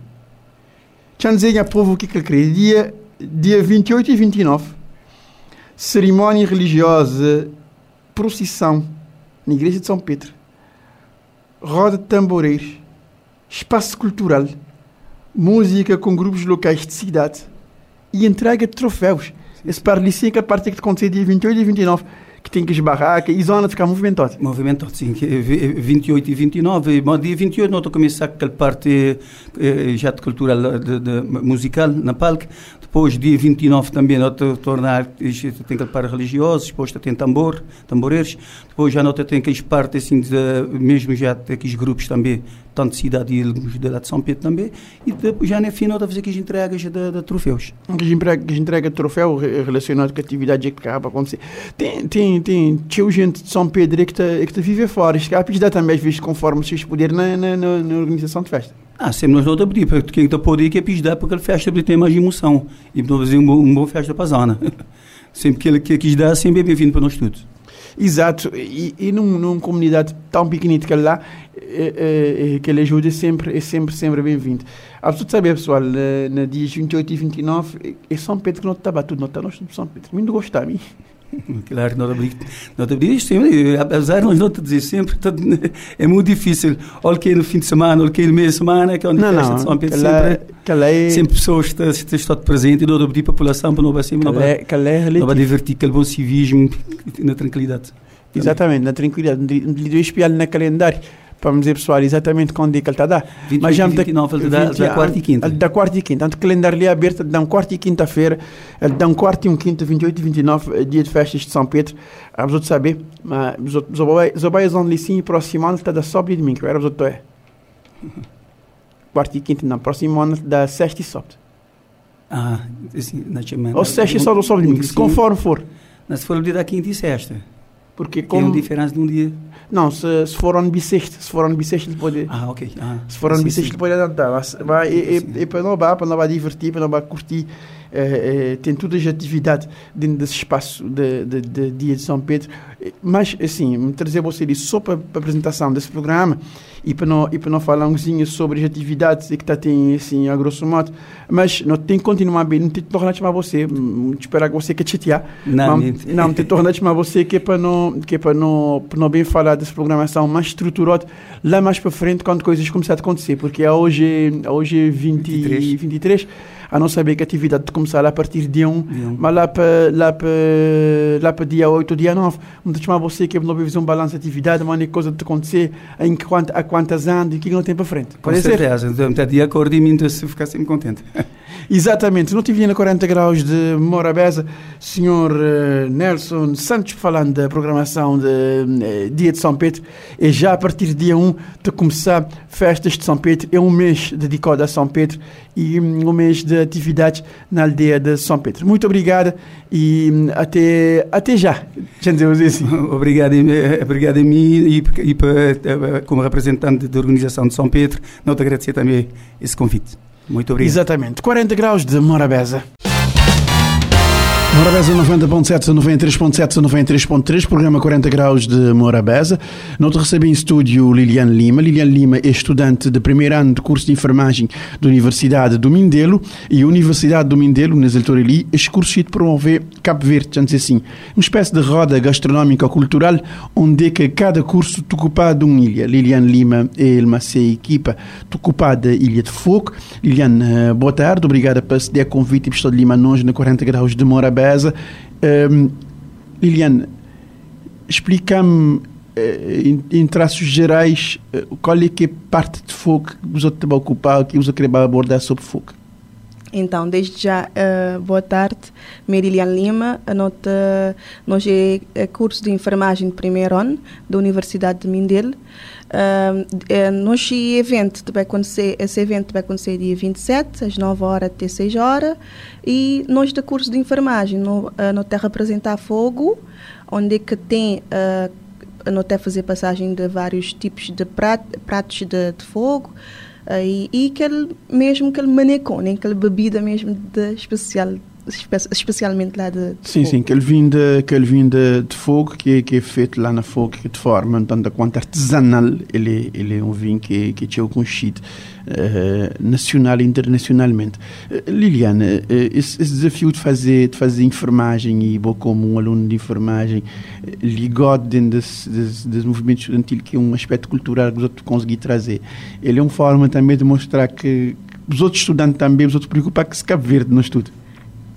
Já dizer o povo o que ele quer. Dia dia 28 e 29, cerimónia religiosa, procissão na igreja de São Pedro. Roda de tamboreiros espaço cultural, música com grupos locais de cidade e entrega de troféus. Esse parlicinho que a parte que acontecer dia 28 e 29 que tem que esbarrar, que a zona ficar movimentada. Movimentada, sim. 28 e 29. Bom, dia 28 nós começar com aquela parte eh, já de cultural, de, de, musical, na palco. Depois, dia 29 também, nós tornar, tem aquele par religioso, depois tem tambor, tamboreiros. Depois já nós tem aqueles partes assim, de, mesmo já aqueles grupos também, tanto de cidade e de lá de São Pedro também. E depois já no fim nós fazer aquelas entregas de, de troféus. Aquelas entregas entrega de troféu relacionado com a atividade que acaba a acontecer. Tem, tem, tem, tem gente de São Pedro que está que tá vive fora. Isto cá dá também, às vezes, conforme se poder na, na, na organização de festa. Ah, sempre nós não pedir, porque quem está poder que é pedir porque a festa tem mais emoção e para fazer uma, uma boa festa para a zona. sempre que ele quis dar, sempre é bem-vindo para nós todos. Exato, e, e num, numa comunidade tão pequenita que lá, é, é, que ele ajuda é sempre, é sempre, sempre bem-vindo. A saber, pessoal, na, dias 28 e 29, é São Pedro que não está tudo, não está nós São Pedro. Muito gostar, mim. Claro, não não abrir isto, apesar de nós não te dizer sempre, é muito difícil. Olha que no fim de semana, olha que no meio de semana, que é onde não, não, São Pedro sempre, é, sempre pessoas estão, estão presentes e não abrir a população para não vai sempre, não vai, não vai divertir aquele bom civismo na tranquilidade. Exatamente, na tranquilidade, de espiar na calendário para dizer pessoal exatamente quando é que ele está a dar. 28 Mas já 29 da, da quarta e quinta. Da quarta e quinta. Então, o calendário é aberto, dá um quarta e quinta-feira, dá um quarta e um quinta, 28 e 29, dia de festas de São Pedro. A vos saber, mas os obaias onde sim, próximo ano está da de mim, que era os outros é. Quarta e quinta, não, próximo ano da sexta e sábado. Ah, assim, na semana. Ou sexta e sábado ou sábado e domingo, conforme for. Mas se for o dia da quinta e sexta, Porque tem uma como... diferença de um dia. Não, se, se for bissexto, se for bissexto, ele pode... Ah, ok. Ah, Se for ano sim, bissexto, sim. ele pode adaptar. Mas, e, Sim. e, e para não vai, para não vai divertir, para não vai curtir, eh, eh, tem todas as atividades dentro desse espaço de, de, de dia de São Pedro. Eh, Mas, assim, me trazer você isso só para, a apresentação desse programa e para não, e para não falar um bocadinho sobre as atividades que está tem, assim, a grosso modo. Mas não tem que continuar bem, não tem que tornar chamar você, hum, esperar que você quer chatear. Não, Mas- mente. não, te tornar chamar você que é para não, que é para não, para não bem falar dessa programação mais estruturada lá mais para frente quando coisas começarem a acontecer, porque é hoje, é hoje 20, 23. 23. A não saber que a atividade de começar lá a partir de 1, Dia um. mas lá para, lá para, lá para dia 8 ou dia 9, vamos chamar você que é não fazer um balanço de atividade, uma coisa de acontecer, em quant, a quantas anos e o que não tem para frente. Pode ser? Então, está de acordo e mim se ficar sempre contente. Exatamente, não tive na 40 graus de Morabeza, senhor eh, Nelson Santos falando da programação de eh, Dia de São Pedro, e já a partir de dia 1 de começar festas de São Pedro, é um mês dedicado a São Pedro e um mês de atividades na aldeia de São Pedro. Muito obrigada e hum, até, até já, já dizemos assim. Obrigado, eh, obrigado a mim e, e para, eh, como representante da organização de São Pedro, não te agradecer também esse convite. Muito obrigado. Exatamente, 40 graus de Morabeza. Morabeza 90.7, 93.7, 93.3, programa 40 graus de Morabeza. Nós recebe em estúdio Liliane Lima. Liliane Lima é estudante de primeiro ano de curso de enfermagem da Universidade do Mindelo e a Universidade do Mindelo, nas ali, este curso de promover Cabo Verde, dizer assim, uma espécie de roda gastronómica cultural onde é que cada curso ocupa de uma ilha. Liliane Lima é uma equipa te ocupa da Ilha de Fogo. Liliane, eh, boa tarde, obrigada por ceder convite e de Lima nós na 40 graus de Morabeza. Um, Liliane, explica-me eh, em, traços gerais eh, qual é que é parte de fogo que te vai ocupar, que você queria abordar sobre fogo. Então, desde já, eh, boa tarde, Meriliane Lima, a nota, nós é, é curso de enfermagem de primeiro ano da Universidade de Mindelo. Uh, é, evento vai acontecer, esse evento vai acontecer dia 27, às 9 horas até 6 horas, e nós do curso de enfermagem, no, uh, nós até representar fogo, onde é que tem uh, nós até fazer passagem de vários tipos de prat, pratos de, de fogo, Uh, e, e aquele mesmo aquele manecone, aquela bebida mesmo de especial, espe especialmente lá de, de Sim, fogo. sim, aquele vinho de, aquele vinho de, de fogo que, é- que é feito lá na fogo, que de forma, tanto quanto artesanal, ele, é- ele é um vinho que, que é conhecido eh, nacional e internacionalmente. Eh, Liliana, eh, esse, esse desafio de fazer, de fazer enfermagem e vou como um aluno de enfermagem eh, ligado dentro desse, desse, desse movimento estudantil, que é um aspecto cultural que os outros consegui trazer, ele é uma forma também de mostrar que os outros estudantes também, os outros preocupam que se Cabo Verde no estudo.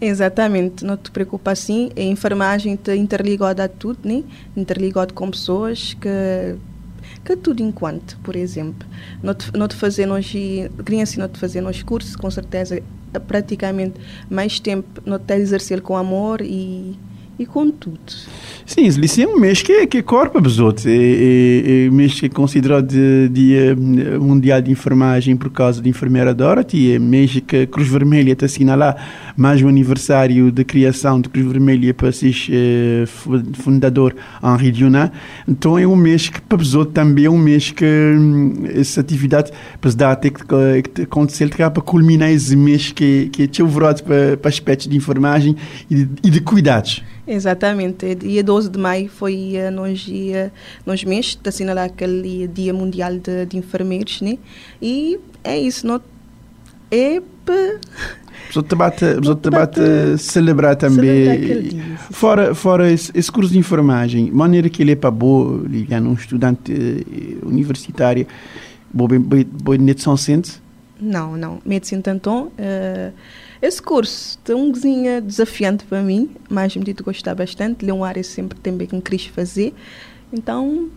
Exatamente, não te preocupa assim, a enfermagem te interligada a tudo, né? interligado com pessoas que que tudo enquanto, por exemplo, não te, não te fazer nós, assim, não te fazer nos cursos, com certeza, praticamente mais tempo, não te exercer com amor e, e com tudo. Sim, isso é um mês que, que corpa os outros. É, é, é um mês que é considerado de Dia Mundial de Enfermagem por causa de enfermeira Dorothy. É um mês que a Cruz Vermelha está assinalar mais um aniversário de criação de Cruz Vermelha para ser eh, fundador Henri Dunant. Então é um mês que para os outros também é um mês que hum, essa atividade para dar até que, acontecer para culminar esse mês que, que é tchauvrado para, para aspectos de enfermagem e de, e de cuidados. Exatamente. Dia 12 de maio foi uh, nos, dia, nos meses de assinalar aquele Dia Mundial de, de Enfermeiros, né? E é isso, não é para... Os outros debate celebrar também. Fora, fora esse, esse, curso de enfermagem, maneira que ele é para boa, Liliana, um estudante uh, universitário, boa, boa, boa São Centro? Não, não. Tanton... Uh, esse curso é um cozinha desafiante para mim, mas me dito gostar bastante. É uma área sempre também que me quis fazer. Então,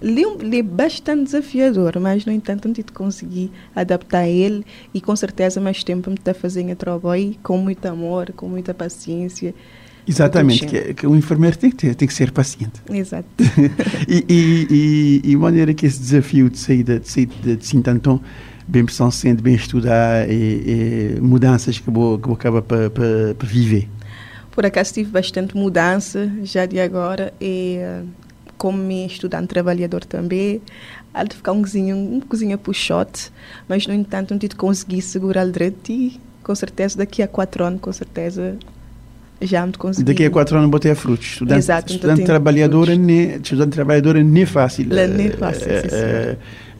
ele é bastante desafiador, mas, no entanto, não tive consegui adaptar a ele e, com certeza, mais tempo me está fazendo trabalho com muito amor, com muita paciência. Exatamente, que, que o enfermeiro tem que, ter, tem que ser paciente. Exato. e, e, e, e maneira que esse desafio de sair de, de, de, bem sente, bem estudar e, e mudanças que vou, que vou acabar para viver? Por acaso tive bastante mudança já de agora e uh, como me estudante trabalhador também, há de ficar um cozinha, um cozinha puxote, mas no entanto não tive consegui segurar o direito e com certeza daqui a quatro anos, com certeza já me consegui. Daqui a quatro anos botei a frutos. Estudante, Exato, então estudante trabalhadora, nem, estudante trabalhadora nem fácil. Nem fácil, uh, sim,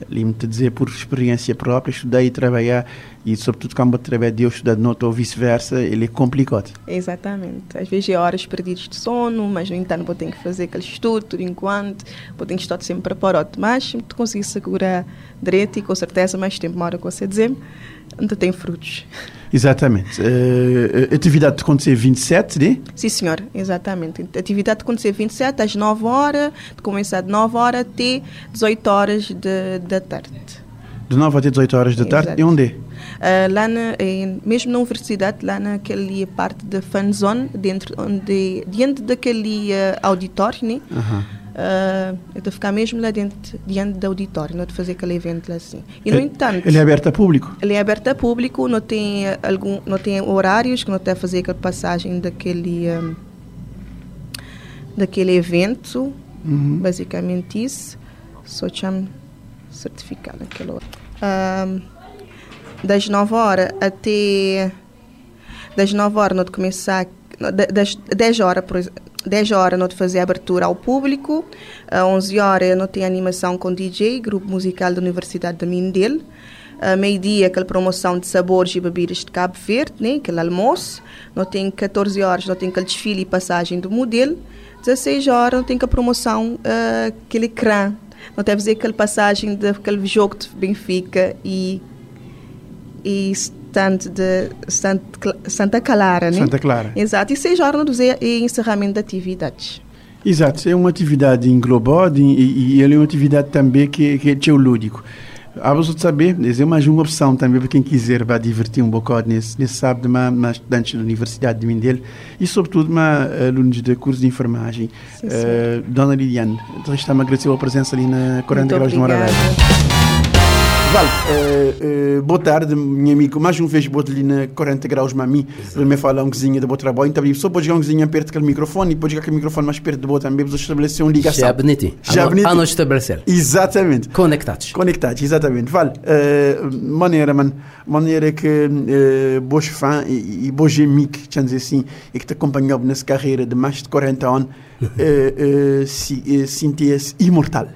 Lembro-te dizer por experiência própria, estudei e trabalhar e sobretudo quando através de eu estudar de nota ou vice-versa, ele é complicado. Exatamente. Às vezes é horas perdidas de sono, mas no entanto vou ter que fazer aquele estudo tudo enquanto, vou ter que estar sempre preparado. Mas tu conseguir segurar direito e com certeza mais tempo, uma hora que você dizer, ainda tem frutos. Exatamente. Uh, atividade de acontecer 27, né? Sim, senhor, exatamente. Atividade de acontecer 27 às 9 horas, de começar de 9 horas até 18 horas de, da tarde. De 9 até 18 horas da tarde? Exato. E onde é? Uh, lá na, em, mesmo na universidade, lá naquela parte da fan zone, dentro, onde, diante daquele uh, auditório, né? Uhum. Uh, eu estou a ficar mesmo lá dentro, diante do auditório, não de fazer aquele evento lá assim. E, no ele, entanto... Ele é aberto a público? Ele é aberto a público, não tem, algum, não tem horários, que não está a fazer aquela passagem daquele, um, daquele evento, uhum. basicamente isso. Só chamo certificado naquela hora. Um, das 9 horas até das 9 horas não começar das 10 horas por 10 horas não fazer abertura ao público, às 11 horas não tem animação com DJ, grupo musical da Universidade de Mindelo, a meio-dia aquela promoção de sabores e bebidas de Cabo Verde, né, aquele almoço, não tem 14 horas, não tem aquele desfile e passagem do modelo, 16 horas não tem a promoção, uh, aquele ecrã, deve fazer aquela passagem daquele jogo de Benfica e e de Santa Clara, né? Santa Clara. Exato. E seis horas e encerramento de atividades. Exato. É uma atividade englobada e, e, é uma atividade também que, que é geolúdico. A você saber, é mais uma opção também para quem quiser vai divertir um bocado nesse, nesse sábado, mas, mas estudantes da Universidade de Mindelo e, sobretudo, mas, alunos de curso de enfermagem. Sim, sim. Uh, Dona Liliane, está-me a agradecer a presença ali na 40 Graus de Moralés. Vale, uh, uh, boa tarde, meu amigo. Mais uma vez, vou ali na 40 graus, mami. Ele me fala um cozinha de boa trabalho. Então, só pode jogar um cozinha perto daquele microfone e pode jogar aquele microfone mais perto de boa também. Vamos estabelecer uma ligação. Já bonito. Já bonito. A nós estabelecer. Exatamente. Conectados. Conectados, exatamente. Vale, uh, maneira, man, maneira que uh, bons fãs e, e bons amigos, dizer assim, e que te acompanhou nessa carreira de mais de 40 anos, uh, uh, se, uh, imortal.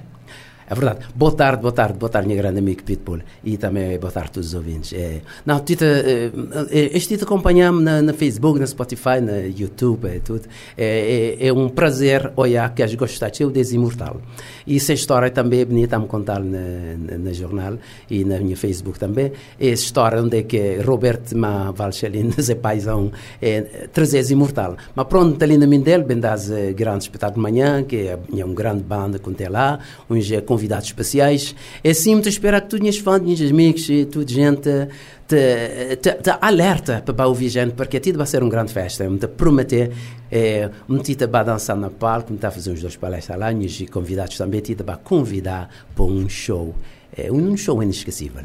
É verdade. Boa tarde, boa tarde, boa tarde, minha grande amiga Pitbull. E também boa tarde a todos os ouvintes. É, não, Tita, é, é este Tita acompanhamos na, na, Facebook, na Spotify, na YouTube, é tudo. É, é, é um prazer olhar que as gostaste, eu desse imortal. E essa história também é bonita a me contar na, na, na, jornal e na minha Facebook também. Essa história onde é que Roberto Ma Valchelin, Zé Paisão, é, trazer imortal. Mas pronto, ali na Mindel, bem das uh, grandes espetáculos de manhã, que é, é uma grande banda tem lá, um convidados especiais. É assim, te espero que tu tinhas fãs, tinhas amigos, tudo gente te, te, te alerta para ouvir gente, porque a vai ser uma grande festa. Me te prometer, é, me te vai dançar na palco, me a fazer uns dois palestras lá, e convidados também, te vai convidar para um show é um show inesquecível.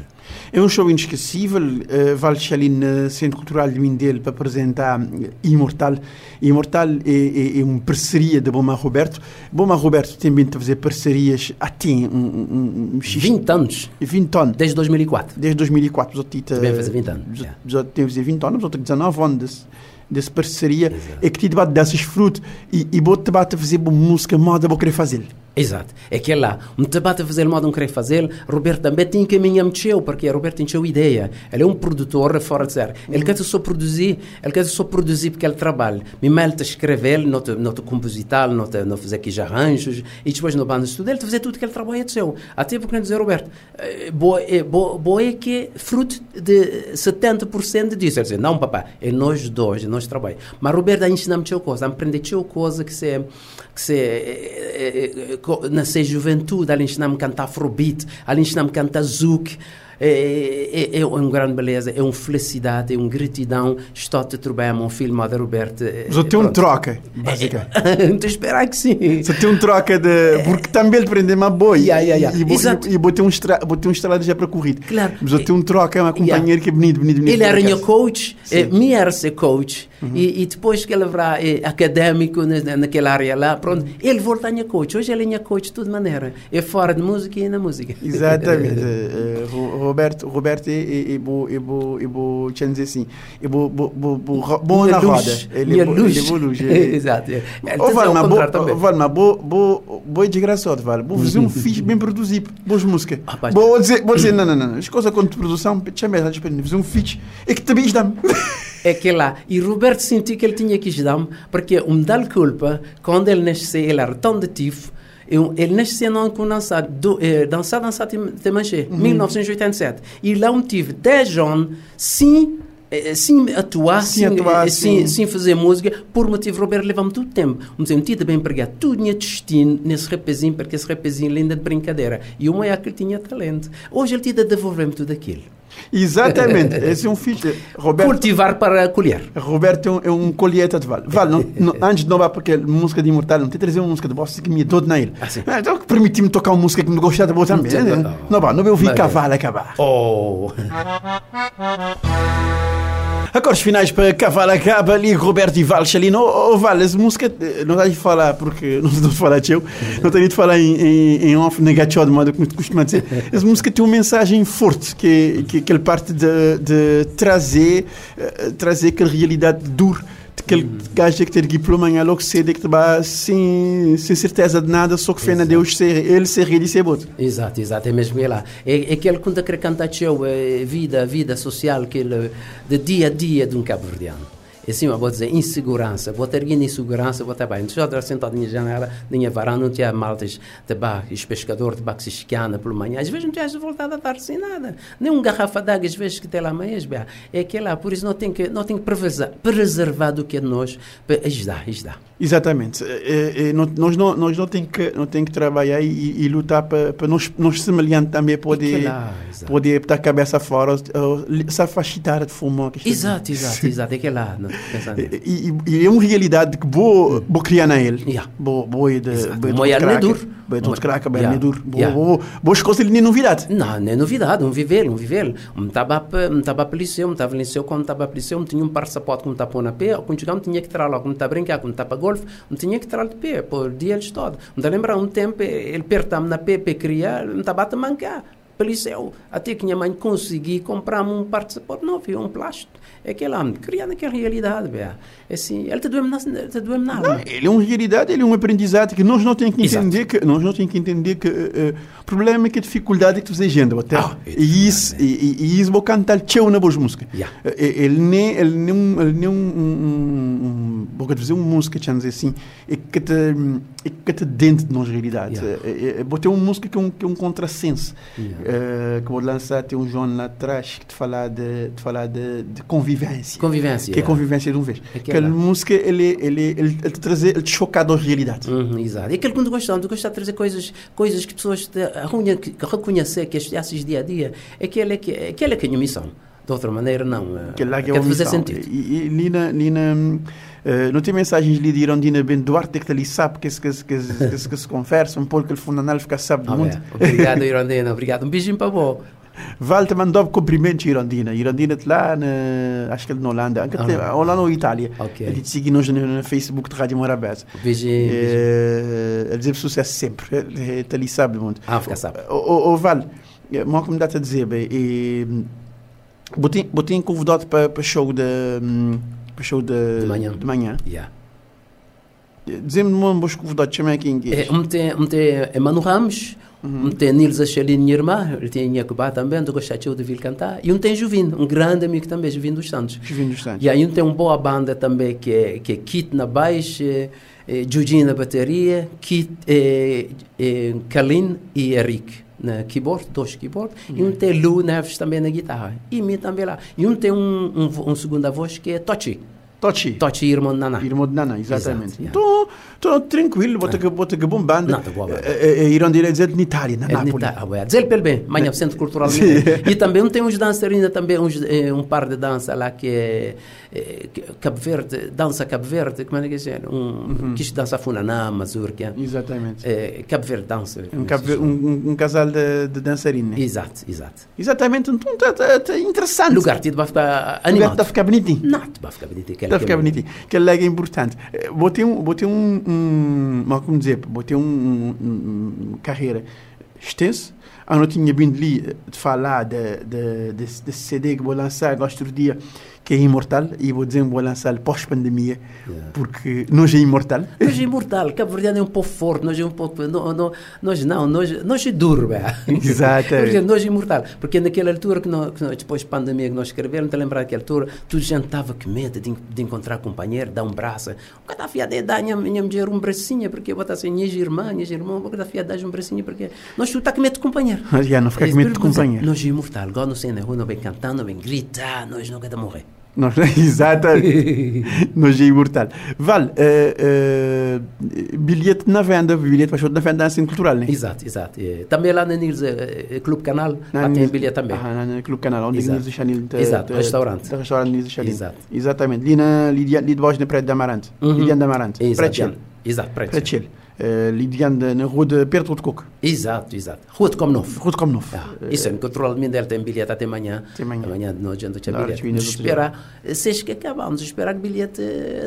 É um show inesquecível. Uh, vale ali no Centro Cultural de Mindelo para apresentar Imortal. Imortal é, é, é uma parceria de Boma Roberto. Boma Roberto tem vindo a fazer parcerias há tem um, um, um, 20 anos. 20 anos. Desde 2004. Desde 2004. Já Também fazer 20 anos. Já, já tem 20 anos, tem 19 anos dessa parceria. Exato. É que te debate desses frutos e, e vou te fazer música moda, vou querer fazer. Exato. É que é lá, um debate a fazer modo não querer fazer, Roberto também tem que me mexeu, porque Roberto tem ideia. Ele é um produtor fora de série. Ele quer só produzir, ele quer só produzir porque ele trabalha. Me mete a escrever, não te, não te compositar, não, te, não fazer aqui arranjos, e depois no bando de estudo, ele fazer tudo que ele trabalha é seu. Até porque, dizer, Roberto, eh, boa, é, boa, boa é que é fruto de 70% disso. Ele diz, não, papai, é nós dois, é nós trabalhamos. Mas Roberto ainda ensina-me coisa, aprende coisa que se, que se, é, é, na sua juventude, ali ensinamos a cantar afrobeat, ali ensinamos a cantar zouk, É, é, é uma grande beleza, é uma felicidade, é uma gratidão. Estou-te a trabalhar um filme da Roberto. Mas eu tenho um troca, basicamente. Estou a esperar que sim. Você tem um troca de. Porque também ele prende uma boa. Yeah, yeah, yeah. E, e, e botei um estra, um estrada já para corrida. Claro. Mas eu tenho um troca, uma Yeah. companheira que é bonito, bonito, bonito. Ele era acaso. coach, eh, me era ser coach, e, e depois que ele era eh, académico na, naquela área lá, pronto, ele volta a minha coach. Hoje ele é minha coach de toda maneira. É fora de música e na música. Exatamente. Eh, Ro- Roberto, Roberto é, é, é é é bom, deixa eu dizer assim, é bom, bom, na roda. Ele é luz. é. Exato. é. Ô, Valma, ao bo, contrário também. Valma, bo, bo, bo é desgraçado, Val. Vou fazer um fixe bem produzido, boas músicas. Vou dizer, vou dizer, não, não, não, as coisas quanto produção, chama ela, fazer um fixe, é que também dá É que lá. E Roberto sentiu que ele tinha que dar porque um dá culpa, quando ele nasceu, ele era tão detivo. Eu- Ele nasceu não com dançar, do, eh, dançar, dançar, te, te manchê, 1987. E lá um tive 10 anos sem, eh, sem atuar, Sem atuar, eh, sem, sim. sem fazer música, por motivo Roberto levava-me todo o tempo. Um sentido bem empregado, tudo tinha destino nesse rapazinho, porque esse rapazinho linda de brincadeira. E o maior que ele tinha talento. Hoje ele tinha de devolver-me tudo aquilo. Exatamente, esse é um fixe. Roberto, Cultivar para colher. Roberto é um, é um colheita de Val. Val, não, não, antes de não vá porque música de Imortal, não tem trazer uma música de bossa que me é todo na ele. Ah, sim. Então permitir-me tocar uma música que me gostar de boa também. Não, não. Não vá, não vai ouvir cavalo acabar. Oh! Acordes finais para Cavalo Acaba ali, Roberto e Val Chalino. Oh, Val, essa música, eh, não está de falar, porque não estou a falar de eu, não tenho de falar em, em, em off negativo, de modo como costuma dizer. Essa música tem uma mensagem forte, que, que, que ele parte de, de trazer, eh, trazer aquela realidade dura aquele gajo que tem diploma em logo cedo que trabalha sem, sem certeza de nada, só que na Deus ser, ele ser rei e ser bom. Exato, exato, é mesmo ele lá. É, é aquele que quer cantar teu, é vida, vida social, que ele, de dia a dia de um cabo-verdiano. Assim, eu vou dizer, insegurança, vou ter insegurança, vou estar bem. Já estar sentado na janela, na varanda, não tinha maltas de bar, os pescadores de bar que se esquiana pela manhã. Às vezes não tinha voltado a dar sem nada. Nem um garrafa d'água, às vezes que tem lá amanhã, é aquele lá. Por isso não tem que, não tem que preservar, preservar do que é nós, ajudar, ajudar. Exatamente. Eh, não- nós não, nós não temos que, não tem que trabalhar e, e lutar para, para nós, nós semelhantes também poder, que exato. poder estar a cabeça fora, se afastar de fumo. que Exato, exato, exato, é aquele lá, não. E, e, e é uma realidade que vou, vou criar na ele. Yeah. Vou, vou ir de, Exato. vou ir de é cracker, duro. Vou ir de cracker, bem Yeah. é duro. Vou, vou, vou escolher nem novidade. Não, não é novidade, um viver, um viver. Um estava para um liceu, um estava liceu, quando estava para liceu, um tinha um de que me estava pôr na pé, quando chegava, tinha que lá, quando estava a brincar, quando estava para golfe, um tinha que tirar de pé, por dia eles todo. Me dá lembrar um tempo, ele apertava-me na pé para criar, me estava a mancar. Para liceu, até que minha mãe consegui comprar-me um sapato novo, um plástico. É aquela, criar naquela realidade, bea. Assim, ele te doeu-me na, te doeu-me na alma. Ele é uma realidade, ele é um aprendizado que nós não temos que Exato. entender que nós não temos que entender que o problema é que a dificuldade é que tu fazes agenda até Ah, é e isso e, e, e isso vou cantar teu na boas música Yeah. Ele nem ele nem um ele nem um, um, um, um vou dizer uma música que dizer assim é que te é que te dentro de nós realidade Yeah. Eh, vou ter uma música que é um que é um contrassenso Yeah. eh, que vou lançar tem um João lá atrás que te falar de te falar de, de convivência Convivência. que é convivência de um vez. Aquela. Aquela música, ele, ele, ele, ele te trazer, ele te chocar da realidade. Uhum, exato. E aquele que tu gosta, tu gosta de trazer coisas, coisas que pessoas te, arrunham, que, que reconhecer, que estes dia a dia, aquele é que, aquele é que é a minha missão. De outra maneira, não. eh, Aquele lá que é fazer sentido. E, e ali na, eh, não tem mensagens de Irondina Ben Duarte que ali sabe que, se- que, se- que, se- que, se- conversa, um pouco que ele fundamental fica sabe do mundo. Obrigado, Irondina. Obrigado. Um beijinho para vós. Vale te mandou cumprimentos Irondina. Irondina te lá, na, acho que ele na Holanda, Ah. Holanda ou Itália. Ok. Ele te segue no, no Facebook de Rádio Morabeza. Beijinho. Eh, Ele diz sucesso sempre. Ele está ali sabe do mundo. Ah, fica sabe. O, o, o Val, eh, como dá-te a dizer, bem, e, botei, botei convidado para para show de hum, show de, De manhã. De manhã. Yeah. Dizem-me um bom convidado, chama quem que É, é. um tem, um tem Emmanuel Ramos, um tem Nils Achelin, minha irmã, ele tem Nhacubá também, do gostar de ouvir cantar, e um tem Juvino, um grande amigo também, Juvino dos Santos. Juvino dos Santos. E aí um tem uma boa banda também, que é, que é Kit na baixo, eh, eh, Jujin na bateria, Kit, eh, eh, Kalin e Eric na keyboard, dois keyboard, e um tem Lu Neves também na guitarra, e mim também lá. E um tem um, um, um segunda voz que é Tochi, Tochi. Tochi, irmão de Naná. Irmão de Nana, exatamente. Exato, yeah. Então, Estou tranquilo, bota que bota que bom banda. Não, tá boa. Irão dizer de Itália, na É Nápoles. ué, Dizer pelo bem, amanhã o Centro Cultural. E também tem uns dançarinos, também uns, eh, um par de dança lá que é eh, que- Cabo Verde, dança Cabo Verde, como é que é? Um, Que dança Funaná, Mazurka. Exatamente. Eh, Cabo Verde dança. Um, cave- um, um- casal de, de dançarinos. Exato, exato. Exatamente, então tá, tá, tá interessante. Lugar tido vai ficar Lugar animado. está a ficar bonitinho. Não, vai ficar Está a que ficar é- bonitinho. Que é é importante. Botei um, botei um, um, como dizer, botei um, um, um- carreira extensa. Eu não tinha vindo ali eh, de falar de, de, desse, desse CD que vou lançar gosto do dia, que é imortal, e vou dizer vou lançar pós-pandemia, Yeah. porque nós é imortal. Nós é imortal, Cabo Verde é um pouco forte, nós é um pouco. Não, não, nós não, nós, nós é duro, bem. Exatamente. Nós é imortal. Porque naquela altura, que nós, que nós- depois da pandemia que nós escrevemos, te lembrar daquela altura, a gente estava com medo de, de encontrar companheiro, dar um braço. O que está fiado é dar a minha, minha mulher um bracinho, porque eu vou estar assim, minhas irmãs, minhas irmãs, o que está fiado dar um bracinho, porque nós tu está com medo de companheiro. Já não ficar com medo de companheiro. Nós é imortal, igual não sei na rua, não vem cantando, não vem gritar, nós não queremos morrer. Nós, exatamente. nós é imortal. Vale, eh, eh, bilhete na venda, bilhete para na venda assim cultural, né? Exato, exato. É. Também lá na Nils eh, Clube Canal, lá tem bilhete também. Ah, no Clube Canal, onde Exato. Nils Chanil. te- Exato, te- restaurante. te- Restaurante Nils Chanil. Exato. Exatamente. Ali na Lidia- ali debaixo da Prédio de Amarante. Uhum. Lidiane de Amarante. Exato, Prédio. Exato, preto. Prédio Chile. Eh, Lidiane de- na rua de Pedro de Coco. Exato, exato. Rua de Como Novo. Rua de Como Novo. Ah, isso é no controle de dele tem bilhete até amanhã. Até amanhã. Amanhã de noite ainda tinha bilhete. tinha Vamos esperar. Se que acabar, vamos esperar que o bilhete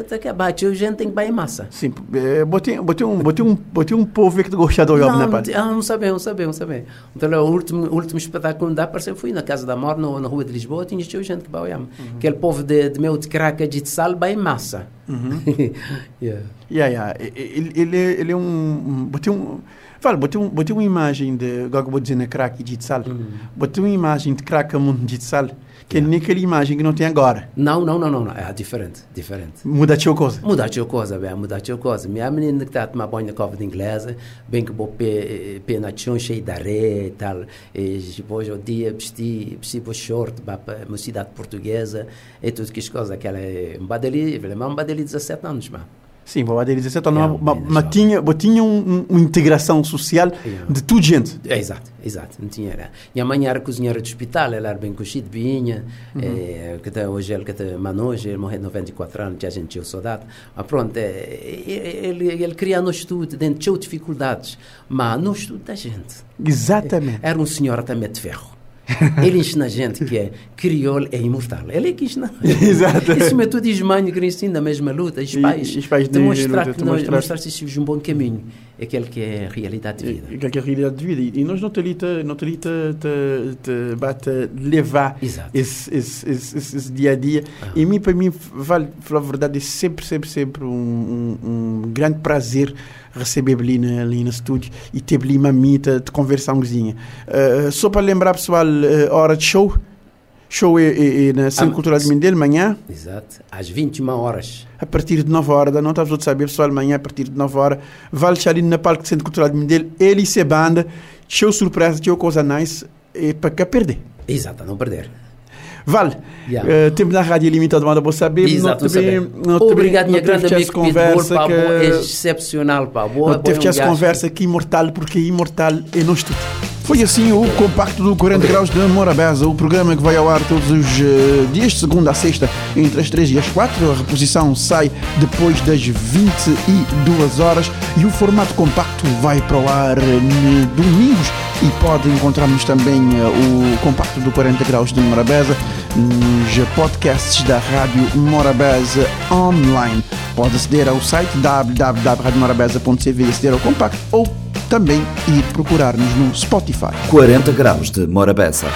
te acabar. Tio, gente tem que ir em massa. Sim, botei, botei, um, botei, um, botei um povo que gostou de olhar na parte. ah, não sabemos, não sabemos, não sabemos. Então, o último, o último espetáculo parece que fui na Casa da Mor, no, na Rua de Lisboa, tinha gente que vai. Aquele povo de, de meu de craca de sal, vai em massa. Uhum. yeah. Yeah, yeah. Ele, ele, ele é um. botei um. Fala, botei, um, botei uma imagem de. Agora vou dizer na crack de sal. Botei uma imagem de crack a mundo de sal. Que é nem aquela imagem que não tem agora. Não, não, não, não, não. É diferente, diferente. Muda a coisa. Mudar a coisa, bem, mudar a coisa. Minha menina que está a tomar banho na cova de inglesa, bem que vou pé, na chão cheio de areia e tal. E depois o dia vesti, vesti o short para uma cidade portuguesa e tudo que as coisas. Aquela é um badeli, um badeli de 17 anos, mano. Sim, vou dizer 17 anos. Yeah, Mas mas tinha, tinha um, um- uma integração social Yeah. de tudo gente. É, exato, exato. Não tinha, era. Minha mãe era cozinheira do hospital, ela era bem coxida, vinha, eh, que tá, hoje ele que está manojo, ele morreu de 94 anos, já a gente tinha saudade. Mas pronto, eh, ele, ele queria no estudo, dentro tinha dificuldades, mas no estudo da gente. Exatamente. Era um senhor também de ferro. Ele ensina a gente que é crioulo é imortal. Ele é que ensina. Exato. Isso me tu diz mãe que ensina a mesma luta, os pais. e os pais de mostrar que nós mostrar- mostrar se um bom caminho. É aquele que é a realidade de vida. E- Que é a realidade de vida. E nós não te ali te, não te, ali te, te, te bate levar Exato. esse, esse, esse, esse, dia a dia. Ah. E mim, para mim, vale, falar a verdade, é sempre, sempre, sempre um, um, um grande prazer receber ali, na, ali no estúdio e ter ali uma mita de conversar cozinha. Uh, só para lembrar, pessoal, uh, hora de show. Show é, é, é na Centro Ah, Cultural de Mindelo, manhã, Exato. Às 21 horas. a partir de 9 horas noite. Estás a saber, pessoal, amanhã, a partir de 9 horas, vale ali na Parque do Centro Cultural de Mindelo, ele e banda, show surpresa, show coisa nice, é para cá perder. Exato, não perder. Vale. Yeah. Eh, tempo na rádio limitado, manda para saber. Exato, Não saber. não Obrigado, minha não grande Pitbull, conversa que- é excepcional, pá. Boa, Não teve essa conversa que imortal, porque imortal é nós tudo. Foi assim o compacto do 40 graus de Morabeza, o programa que vai ao ar todos os eh, dias, de segunda a sexta, entre as 3 e as 4. A reposição sai depois das 22 horas e o formato compacto vai para o ar eh, domingos e pode encontrarmos também eh, o compacto do 40 graus de Morabeza nos podcasts da Rádio Morabeza online. Pode aceder ao site www.radiomorabeza.cv e aceder ao compacto ou também ir procurar-nos no Spotify. 40 graus de Morabeza.